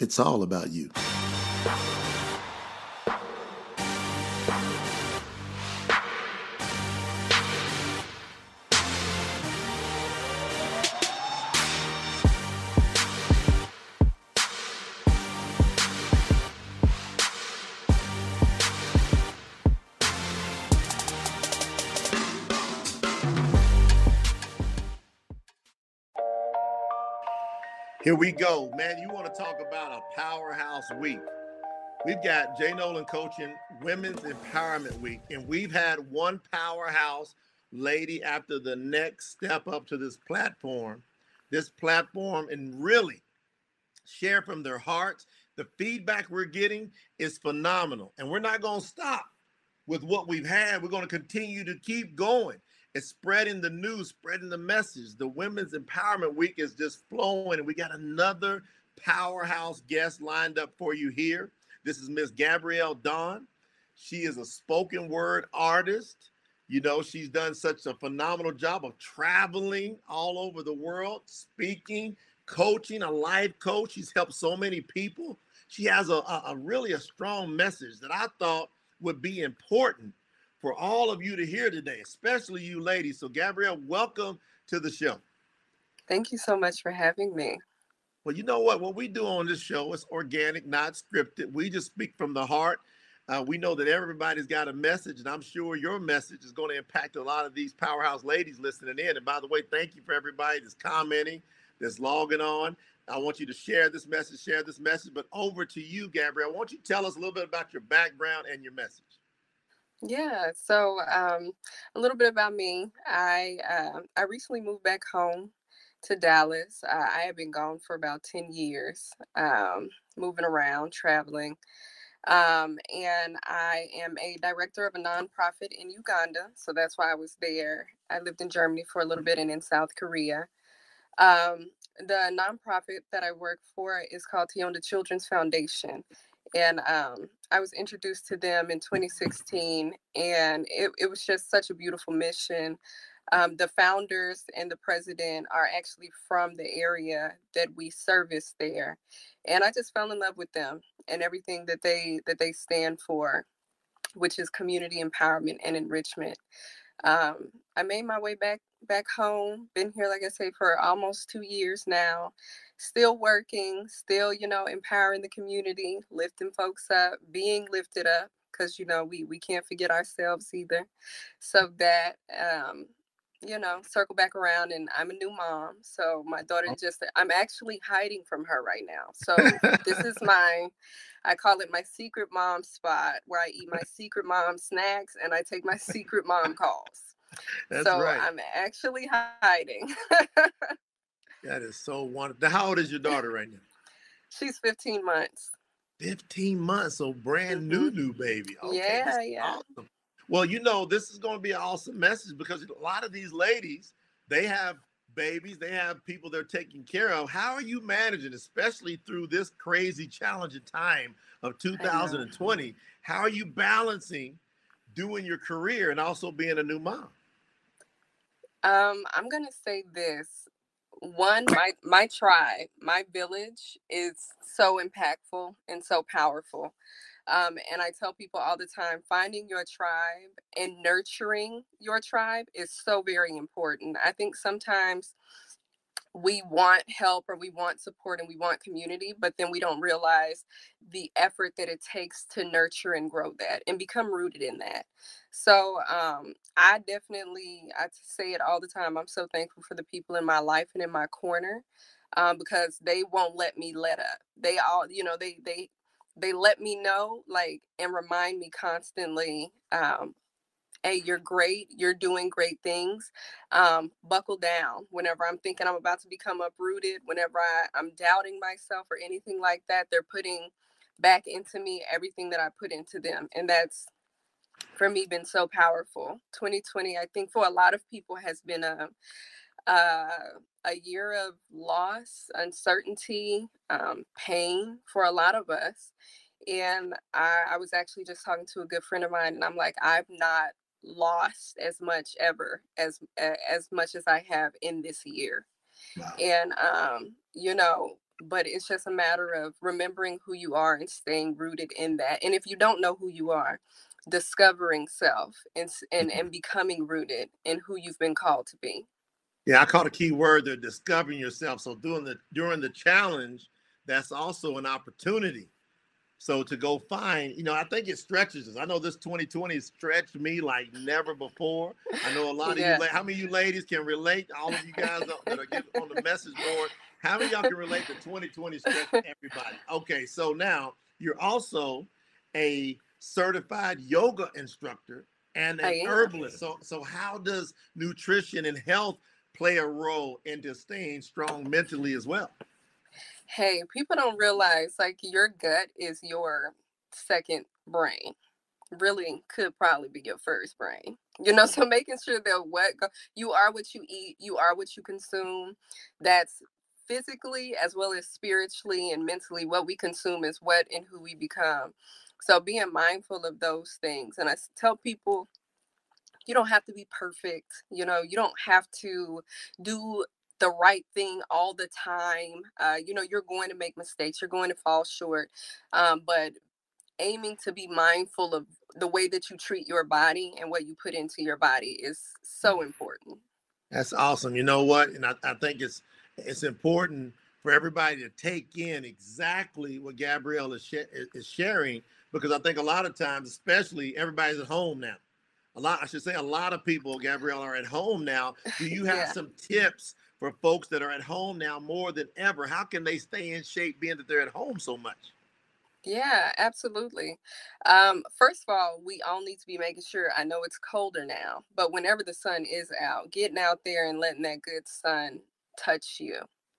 It's all about you. Here we go, man. You want to talk about a powerhouse week? We've got Jay Nolan coaching Women's Empowerment Week, and we've had one powerhouse lady after the next step up to this platform. This platform and really share from their hearts. The feedback we're getting is phenomenal, and we're not going to stop with what we've had. We're going to continue to keep going. It's spreading the news, spreading the message. The Women's Empowerment Week is just flowing, and we got another powerhouse guest lined up for you here. This is Miss Gabrielle Dawn. She is a spoken word artist. You know, she's done such a phenomenal job of traveling all over the world, speaking, coaching, a life coach. She's helped so many people. She has a, a, a really a strong message that I thought would be important for all of you to hear today, especially you ladies. So, Gabrielle, welcome to the show. Thank you so much for having me. Well, you know what? What we do on this show is organic, not scripted. We just speak from the heart. Uh, we know that everybody's got a message, and I'm sure your message is going to impact a lot of these powerhouse ladies listening in. And by the way, thank you for everybody that's commenting, that's logging on. I want you to share this message, share this message. But over to you, Gabrielle. I want you tell us a little bit about your background and your message. Yeah, so um, a little bit about me. I uh, I recently moved back home to Dallas. Uh, I have been gone for about ten years, um, moving around, traveling, um, and I am a director of a nonprofit in Uganda. So that's why I was there. I lived in Germany for a little bit and in South Korea. Um, the nonprofit that I work for is called Tionda Children's Foundation, and um, I was introduced to them in 2016, and it, it was just such a beautiful mission. Um, the founders and the president are actually from the area that we service there, and I just fell in love with them and everything that they that they stand for, which is community empowerment and enrichment. Um, I made my way back back home. Been here, like I say, for almost two years now. Still working, still, you know, empowering the community, lifting folks up, being lifted up, because you know we we can't forget ourselves either. So that um, you know, circle back around and I'm a new mom. So my daughter oh. just I'm actually hiding from her right now. So this is my I call it my secret mom spot where I eat my secret mom snacks and I take my secret mom calls. That's so right. I'm actually hiding. that is so wonderful. How old is your daughter right now? She's 15 months. 15 months, so brand mm-hmm. new, new baby. Okay, yeah, yeah. Awesome. Well, you know, this is going to be an awesome message because a lot of these ladies, they have babies, they have people they're taking care of. How are you managing, especially through this crazy, challenging time of 2020? How are you balancing doing your career and also being a new mom? Um, I'm gonna say this. One, my my tribe, my village is so impactful and so powerful. Um, and I tell people all the time finding your tribe and nurturing your tribe is so very important. I think sometimes we want help or we want support and we want community, but then we don't realize the effort that it takes to nurture and grow that and become rooted in that. So um, I definitely, I say it all the time. I'm so thankful for the people in my life and in my corner um, because they won't let me let up. They all, you know, they they they let me know like and remind me constantly um, hey you're great you're doing great things um, buckle down whenever i'm thinking i'm about to become uprooted whenever I, i'm doubting myself or anything like that they're putting back into me everything that i put into them and that's for me been so powerful 2020 i think for a lot of people has been a uh, a year of loss, uncertainty, um, pain for a lot of us. And I, I was actually just talking to a good friend of mine, and I'm like, I've not lost as much ever as as much as I have in this year. Wow. And um, you know, but it's just a matter of remembering who you are and staying rooted in that. And if you don't know who you are, discovering self and and, mm-hmm. and becoming rooted in who you've been called to be. Yeah, I caught a key word there, discovering yourself. So doing the during the challenge, that's also an opportunity. So to go find, you know, I think it stretches us. I know this 2020 stretched me like never before. I know a lot yeah. of you. How many of you ladies can relate? All of you guys that are on the message board. How many y'all can relate to 2020 stretch everybody? Okay, so now you're also a certified yoga instructor and an herbalist. So, so how does nutrition and health play a role into staying strong mentally as well? Hey, people don't realize like your gut is your second brain. Really could probably be your first brain. You know, so making sure that what go, you are what you eat, you are what you consume. That's physically as well as spiritually and mentally what we consume is what and who we become. So being mindful of those things. And I tell people you don't have to be perfect. You know, you don't have to do the right thing all the time. Uh, you know, you're going to make mistakes, you're going to fall short. Um, but aiming to be mindful of the way that you treat your body and what you put into your body is so important. That's awesome. You know what? And I, I think it's it's important for everybody to take in exactly what Gabrielle is, sh- is sharing because I think a lot of times, especially everybody's at home now. A lot, I should say, a lot of people, Gabrielle, are at home now. Do you have yeah. some tips for folks that are at home now more than ever? How can they stay in shape being that they're at home so much? Yeah, absolutely. Um, first of all, we all need to be making sure. I know it's colder now, but whenever the sun is out, getting out there and letting that good sun touch you,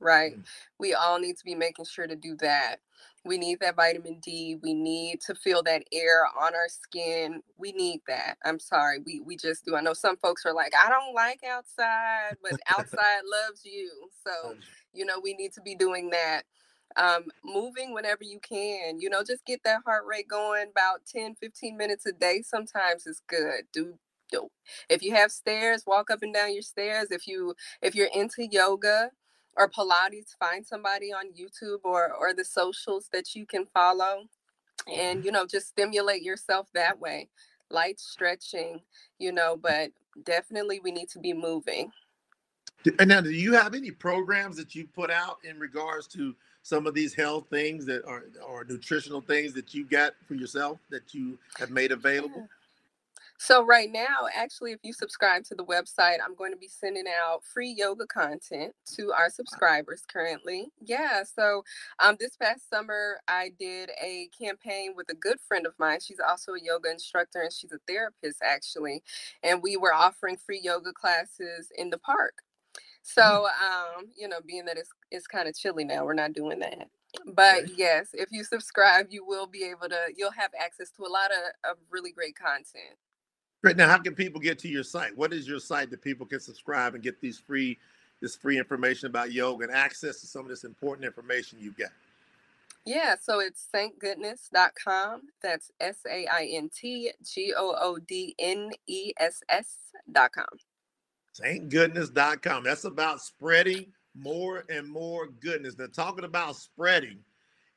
right? Mm. We all need to be making sure to do that. We need that vitamin D. We need to feel that air on our skin. We need that. I'm sorry. We we just do. I know some folks are like, I don't like outside, but outside loves you. So, you know, we need to be doing that. Um, moving whenever you can, you know, just get that heart rate going about 10, 15 minutes a day sometimes is good. Do do if you have stairs, walk up and down your stairs. If you if you're into yoga, or Pilates, find somebody on YouTube or or the socials that you can follow and you know just stimulate yourself that way. Light stretching, you know, but definitely we need to be moving. And now, do you have any programs that you put out in regards to some of these health things that are or nutritional things that you got for yourself that you have made available? Yeah. So right now, actually, if you subscribe to the website, I'm going to be sending out free yoga content to our subscribers currently. Yeah. So um, this past summer, I did a campaign with a good friend of mine. She's also a yoga instructor and she's a therapist actually, and we were offering free yoga classes in the park. So, mm. um, you know, being that it's it's kind of chilly now, we're not doing that. But okay. yes, if you subscribe, you will be able to. You'll have access to a lot of, of really great content. Right now, how can people get to your site? What is your site that people can subscribe and get these free, this free information about yoga and access to some of this important information you've got? Yeah, so it's saintgoodness.com. That's S A I N T G O O D N E S S.com. Saintgoodness.com. That's about spreading more and more goodness. Now, talking about spreading,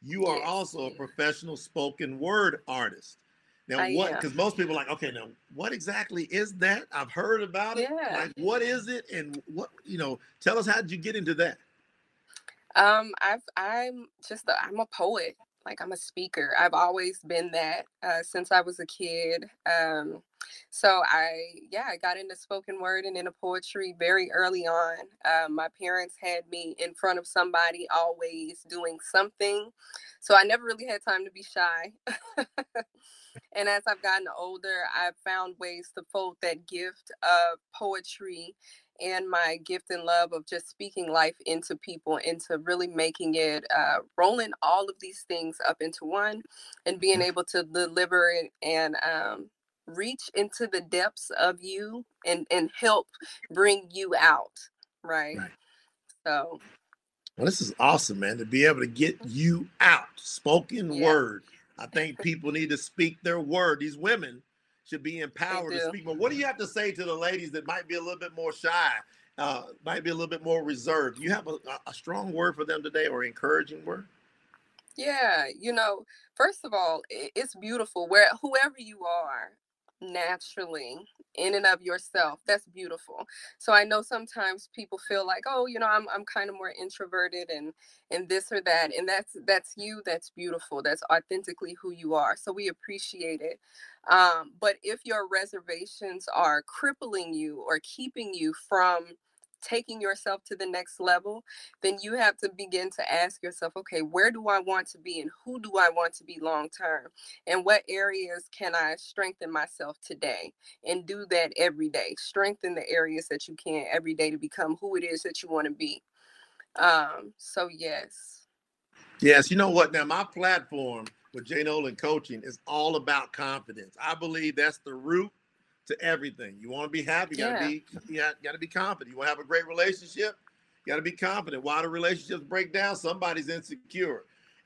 you are yes. also a professional spoken word artist. Now, I what? Because most people are like, okay, now what exactly is that? I've heard about it. Yeah. Like, what is it? And what, you know, tell us how did you get into that? Um, I've I'm just a, I'm a poet. Like I'm a speaker. I've always been that uh, since I was a kid. Um, so I yeah I got into spoken word and into poetry very early on. Um, my parents had me in front of somebody always doing something, so I never really had time to be shy. and as I've gotten older, I've found ways to fold that gift of poetry and my gift and love of just speaking life into people, into really making it, uh, rolling all of these things up into one and being mm. able to deliver it and um, reach into the depths of you and, and help bring you out. Right. right. So. Well, this is awesome, man, to be able to get you out, spoken yeah. word I think people need to speak their word. These women should be empowered to speak But What do you have to say to the ladies that might be a little bit more shy uh, might be a little bit more reserved. You have a, a strong word for them today or encouraging word? Yeah, you know, first of all, it's beautiful where whoever you are, naturally in and of yourself that's beautiful. So i know sometimes people feel like oh you know i'm, I'm kind of more introverted and and this or that and that's that's you that's beautiful that's authentically who you are so we appreciate it. Um, but if your reservations are crippling you or keeping you from taking yourself to the next level, then you have to begin to ask yourself, okay, where do I want to be and who do I want to be long term? And what areas can I strengthen myself today and do that every day? Strengthen the areas that you can every day to become who it is that you want to be. Um, so yes. Yes, you know what? Now my platform with Jay Nolan coaching is all about confidence. I believe that's the root to everything. You want to be happy, you gotta be you gotta be confident. You want to have a great relationship, you gotta be confident. Why do relationships break down? Somebody's insecure.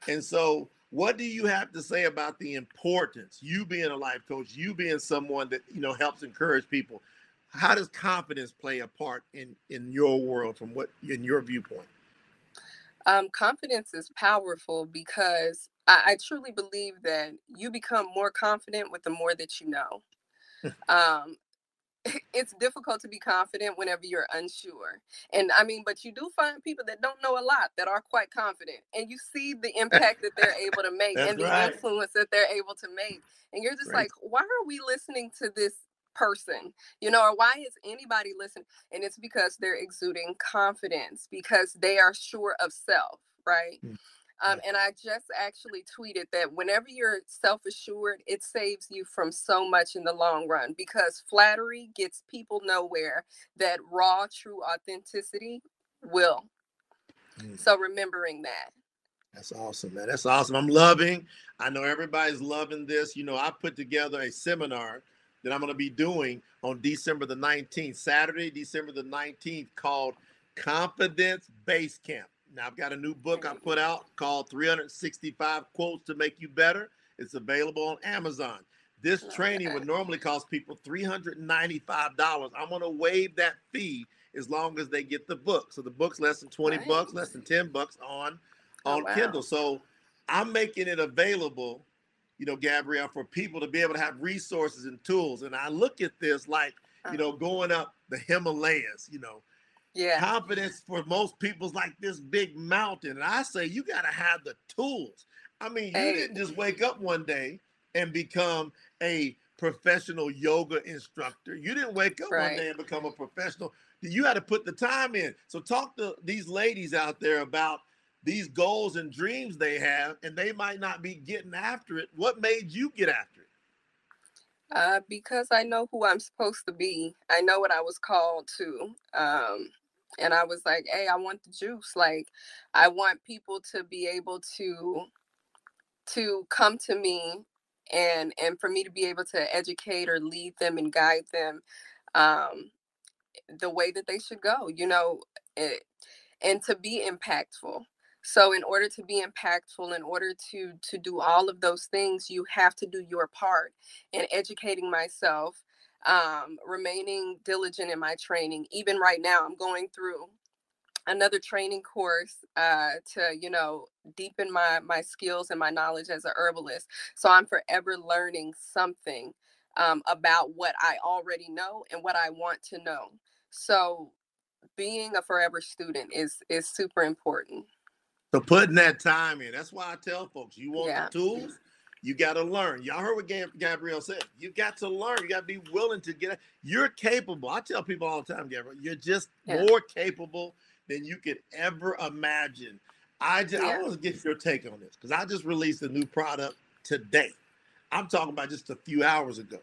And so what do you have to say about the importance you being a life coach you being someone that you know helps encourage people how does confidence play a part in in your world from what in your viewpoint um, confidence is powerful because I, I truly believe that you become more confident with the more that you know um, it's difficult to be confident whenever you're unsure. And I mean, but you do find people that don't know a lot that are quite confident, and you see the impact that they're able to make and the right. influence that they're able to make. And you're just Great. like, why are we listening to this person you know or why is anybody listening and it's because they're exuding confidence because they are sure of self right mm. Um, and I just actually tweeted that whenever you're self assured, it saves you from so much in the long run because flattery gets people nowhere that raw, true authenticity will. Mm. So remembering that. That's awesome, man. That's awesome. I'm loving. I know everybody's loving this. You know, I put together a seminar that I'm going to be doing on December the 19th, Saturday, December the 19th, called Confidence Base Camp. Now I've got a new book I put out called 365 Quotes to Make You Better. It's available on Amazon. This training would normally cost people $395. I'm going to waive that fee as long as they get the book. So the book's less than 20 bucks, less than 10 bucks on oh, on oh, wow. Kindle. So I'm making it available, you know, Gabrielle, for people to be able to have resources and tools. And I look at this like, you know, uh-huh. going up the Himalayas, you know, yeah. Confidence for most people is like this big mountain. And I say you got to have the tools. I mean, you hey. didn't just wake up one day and become a professional yoga instructor. You didn't wake up right. one day and become a professional. You had to put the time in. So talk to these ladies out there about these goals and dreams they have, and they might not be getting after it. What made you get after it? Uh, because I know who I'm supposed to be. I know what I was called to. Um, and I was like, hey, I want the juice. Like, I want people to be able to to come to me and and for me to be able to educate or lead them and guide them um the way that they should go you know it, and to be impactful so in order to be impactful in order to to do all of those things you have to do your part in educating myself um, remaining diligent in my training. Even right now, I'm going through another training course uh, to you know deepen my my skills and my knowledge as a herbalist. So I'm forever learning something um, about what I already know and what I want to know. So being a forever student is is super important. So putting that time in. That's why I tell folks you want yeah. the tools you got to learn. Y'all heard what Gab- Gabrielle said. You got to learn. You got to be willing to get. It. You're capable. I tell people all the time, Gabrielle, you're just yeah. more capable than you could ever imagine. I just yeah. I want to get your take on this because I just released a new product today. I'm talking about just a few hours ago.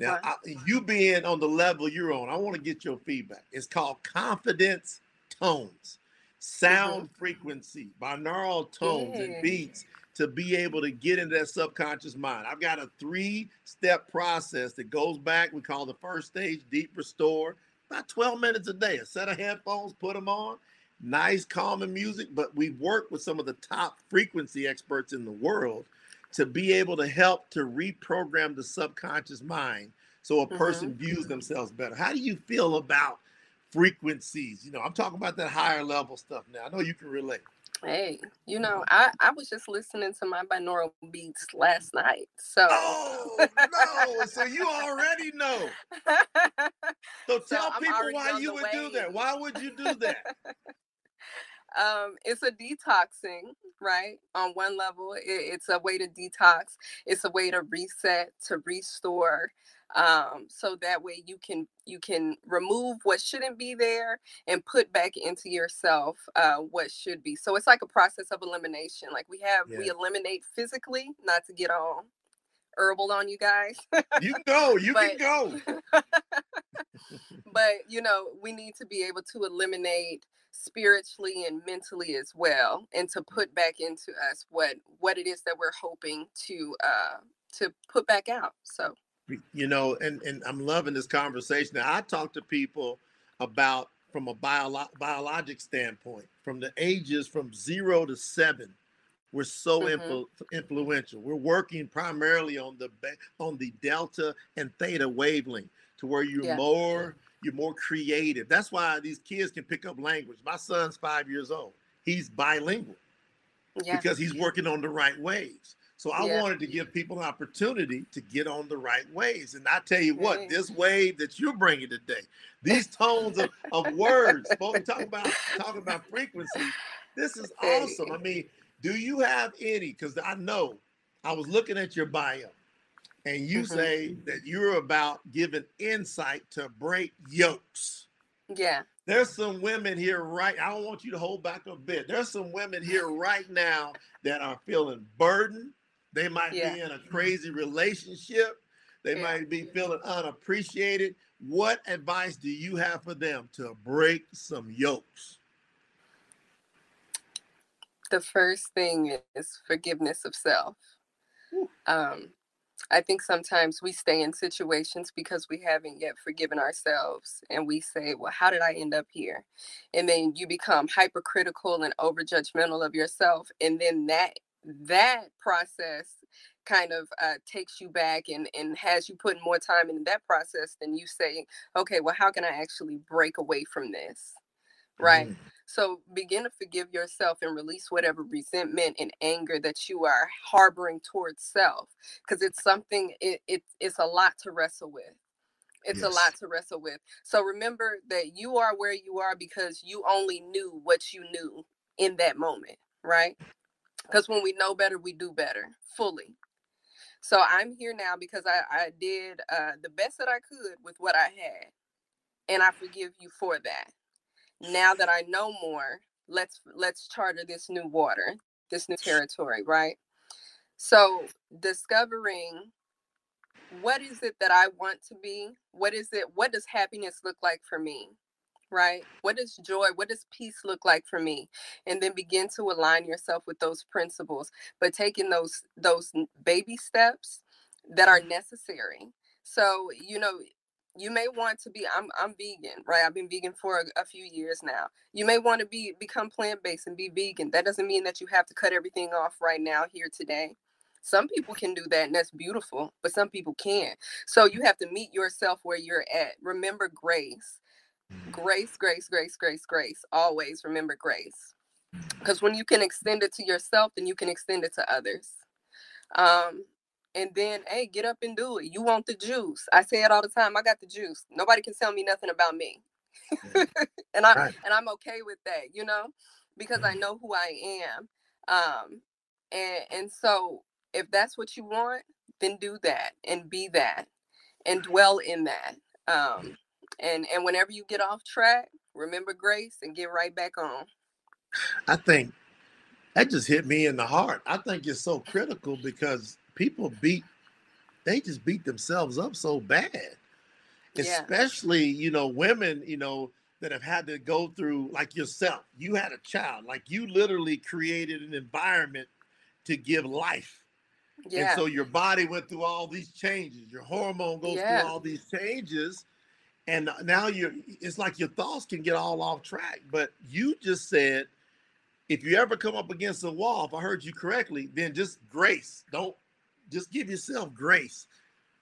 Now, I, you being on the level you're on, I want to get your feedback. It's called Confidence Tones, Sound mm-hmm. Frequency, Binaural Tones yeah. and Beats to be able to get into that subconscious mind. I've got a three step process that goes back. We call the first stage deep restore, about 12 minutes a day. A set of headphones, put them on, nice, calming music. But we work with some of the top frequency experts in the world to be able to help to reprogram the subconscious mind so a person mm-hmm. views themselves better. How do you feel about frequencies. You know, I'm talking about that higher level stuff now. I know you can relate. Hey, you know, I, I was just listening to my binaural beats last night. So Oh no. so you already know. So so tell I'm people why you would do that. Why would you do that? um it's a detoxing right on one level it, it's a way to detox it's a way to reset to restore um so that way you can you can remove what shouldn't be there and put back into yourself uh what should be so it's like a process of elimination like we have we eliminate physically not to get all herbal on you guys You can go. You can go. but you know we need to be able to eliminate spiritually and mentally as well and to put back into us what what it is that we're hoping to uh to put back out so You know, and and I'm loving this conversation. Now, I talk to people about from a bio- biologic standpoint, from the ages from zero to seven. We're so mhm, influ- influential. We're working primarily on the on the delta and theta wavelength to where you're yeah more you're more creative. That's why these kids can pick up language. My son's five years old. He's bilingual yeah because he's working on the right ways. So I yeah wanted to give people an opportunity to get on the right ways. And I tell you what, this wave that you're bringing today, these tones of, of words, talking about talking about frequency, this is awesome. I mean, do you have any? Because I know I was looking at your bio, and you hmm say that you're about giving insight to break yokes. yeah There's some women here right. I don't want you to hold back a bit. There's some women here right now that are feeling burdened. They might yeah be in a crazy relationship. They yeah might be feeling unappreciated. What advice do you have for them to break some yokes? the first thing is forgiveness of self um I think sometimes we stay in situations because we haven't yet forgiven ourselves and we say, Well, how did I end up here? And then you become hypercritical and over judgmental of yourself. And then that that process kind of uh, takes you back and, and has you put more time in that process than you say, okay, well, how can I actually break away from this? Right. Mm, So begin to forgive yourself and release whatever resentment and anger that you are harboring towards self because it's something it, it it's a lot to wrestle with. It's a lot to wrestle with. So remember that you are where you are because you only knew what you knew in that moment, right? Because when we know better, we do better fully. So I'm here now because I, I did uh, the best that I could with what I had. And I forgive you for that now that I know more, let's let's charter this new water, this new territory, right? So discovering what is it that I want to be? What is it? What does happiness look like for me? Right? What does joy, what does peace look like for me? And then begin to align yourself with those principles, but taking those those baby steps that are mm-hmm. necessary. So, you know, you may want to be I'm I'm vegan, right? I've been vegan for a, a few years now. You may want to be become plant-based and be vegan. That doesn't mean that you have to cut everything off right now here today. Some people can do that and that's beautiful, but some people can't. So you have to meet yourself where you're at. Remember grace. Mm, Grace, grace, grace, grace, grace. Always remember grace. Because when you can extend it to yourself, then you can extend it to others. Um, and then, hey, get up and do it. You want the juice. I say it all the time. I got the juice. Nobody can tell me nothing about me. and I Right. and I'm okay with that, you know, because I Mm. know who I am. Um, and and so if that's what you want, then do that and be that and dwell in that. Um, and and whenever you get off track, remember grace and get right back on. I think that just hit me in the heart. I think it's so critical because people beat, they just beat themselves up so bad. Yeah. especially you know women you know that have had to go through like yourself you had a child like you literally created an environment to give life yeah. and so your body went through all these changes your hormone goes Yeah. through all these changes and now you're it's like your thoughts can get all off track but you just said if you ever come up against a wall if i heard you correctly then just grace don't just give yourself grace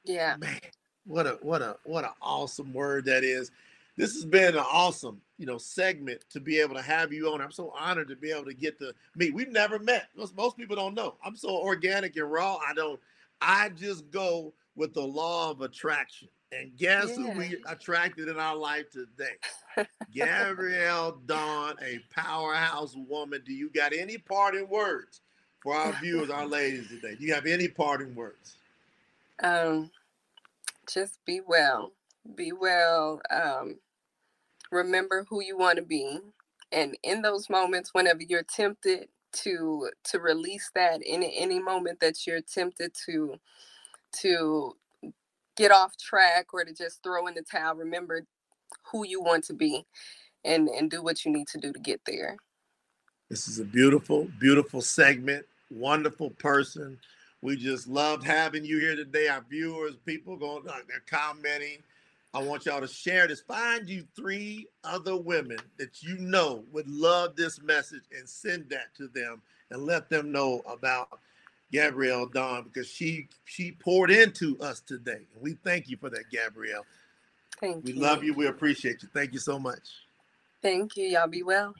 Yeah. man what a what a what an awesome word that is this has been an awesome, you know, segment to be able to have you on. I'm so honored to be able to get to meet. We've never met. Most, most people don't know. I'm so organic and raw. I don't. I just go with the law of attraction. And guess yeah. who we attracted in our life today? Gabrielle Dawn, a powerhouse woman. Do you got any parting words for our viewers, our ladies today? Do you have any parting words? Um, just be well. Be well. Um, remember who you want to be and in those moments whenever you're tempted to to release that in any moment that you're tempted to to get off track or to just throw in the towel remember who you want to be and and do what you need to do to get there. This is a beautiful beautiful segment wonderful person. We just loved having you here today. Our viewers people going uh, they're commenting. I want y'all to share this. Find you three other women that you know would love this message and send that to them and let them know about Gabrielle Dawn because she she poured into us today. And we thank you for that, Gabrielle. Thank we you. We love you. We appreciate you. Thank you so much. Thank you. Y'all be well.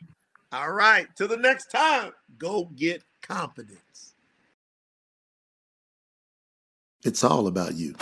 All right. Till the next time, go get confidence. It's all about you.